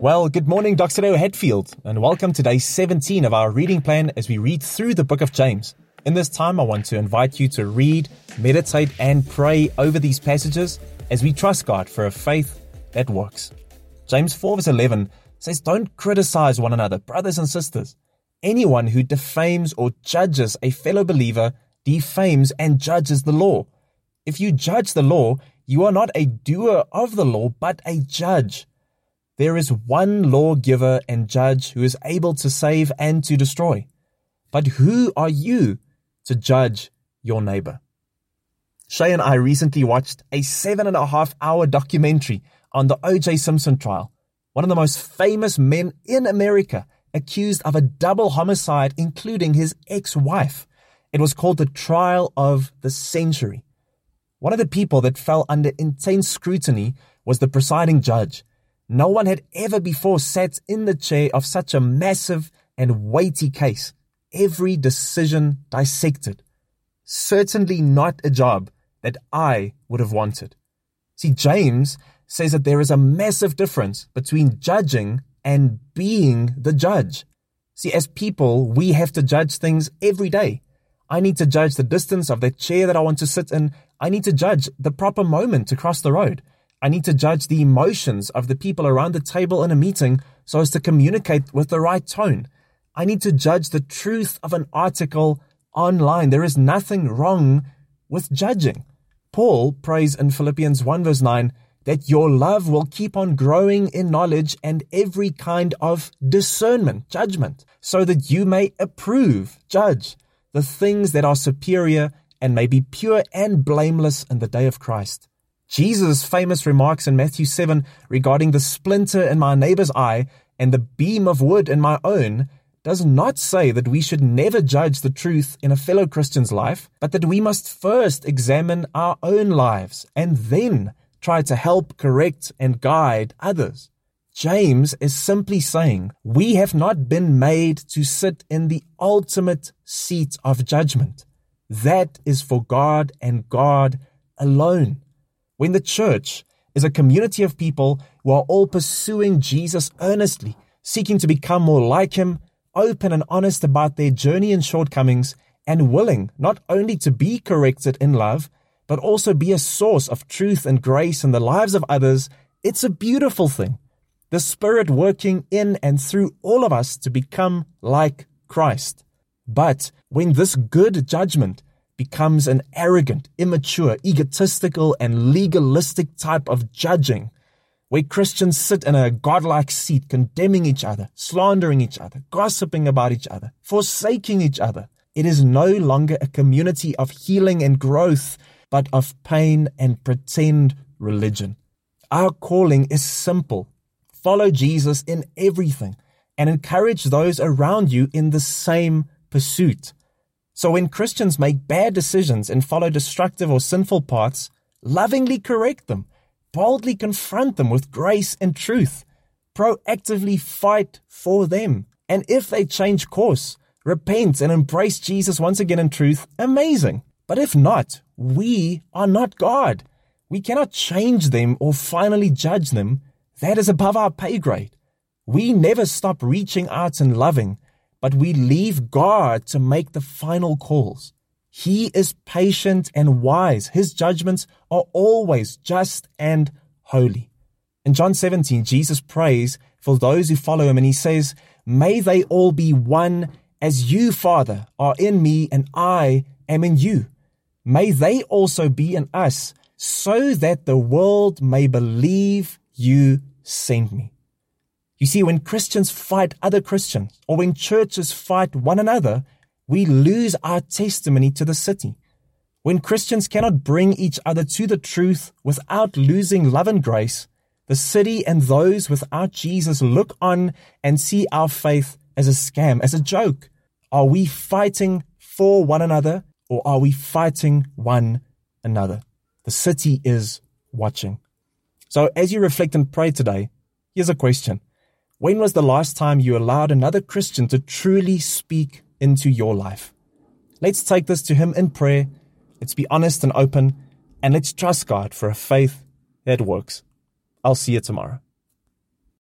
Well, good morning, Dr. Leo Hetfield, and welcome to day 17 of our reading plan as we read through the book of James. In this time, I want to invite you to read, meditate, and pray over these passages as we trust God for a faith that works. James 4 verse 11 says, Don't criticize one another, brothers and sisters. Anyone who defames or judges a fellow believer defames and judges the law. If you judge the law, you are not a doer of the law, but a judge. There is one lawgiver and judge who is able to save and to destroy. But who are you to judge your neighbor? Shay and I recently watched a seven and a half hour documentary on the OJ Simpson trial, one of the most famous men in America accused of a double homicide, including his ex wife. It was called the trial of the century. One of the people that fell under intense scrutiny was the presiding judge. No one had ever before sat in the chair of such a massive and weighty case. Every decision dissected. Certainly not a job that I would have wanted. See, James says that there is a massive difference between judging and being the judge. See, as people, we have to judge things every day. I need to judge the distance of the chair that I want to sit in. I need to judge the proper moment to cross the road. I need to judge the emotions of the people around the table in a meeting so as to communicate with the right tone. I need to judge the truth of an article online. There is nothing wrong with judging. Paul prays in Philippians 1 verse 9 that your love will keep on growing in knowledge and every kind of discernment, judgment, so that you may approve, judge the things that are superior and may be pure and blameless in the day of Christ. Jesus' famous remarks in Matthew 7 regarding the splinter in my neighbor's eye and the beam of wood in my own does not say that we should never judge the truth in a fellow Christian's life, but that we must first examine our own lives and then try to help correct and guide others. James is simply saying we have not been made to sit in the ultimate seat of judgment. That is for God and God alone. When the church is a community of people who are all pursuing Jesus earnestly, seeking to become more like him, open and honest about their journey and shortcomings, and willing not only to be corrected in love, but also be a source of truth and grace in the lives of others, it's a beautiful thing. The Spirit working in and through all of us to become like Christ. But when this good judgment becomes an arrogant, immature, egotistical, and legalistic type of judging, where Christians sit in a godlike seat condemning each other, slandering each other, gossiping about each other, forsaking each other. It is no longer a community of healing and growth, but of pain and pretend religion. Our calling is simple. Follow Jesus in everything and encourage those around you in the same pursuit. So when Christians make bad decisions and follow destructive or sinful paths, lovingly correct them, boldly confront them with grace and truth, proactively fight for them. And if they change course, repent and embrace Jesus once again in truth, amazing. But if not, we are not God. We cannot change them or finally judge them. That is above our pay grade. We never stop reaching out and loving but we leave God to make the final calls. He is patient and wise. His judgments are always just and holy. In John 17, Jesus prays for those who follow him and he says, May they all be one as you, Father, are in me and I am in you. May they also be in us so that the world may believe you sent me. You see, when Christians fight other Christians, or when churches fight one another, we lose our testimony to the city. When Christians cannot bring each other to the truth without losing love and grace, the city and those without Jesus look on and see our faith as a scam, as a joke. Are we fighting for one another or are we fighting one another? The city is watching. So as you reflect and pray today, here's a question. When was the last time you allowed another Christian to truly speak into your life? Let's take this to Him in prayer. Let's be honest and open, and let's trust God for a faith that works. I'll see you tomorrow.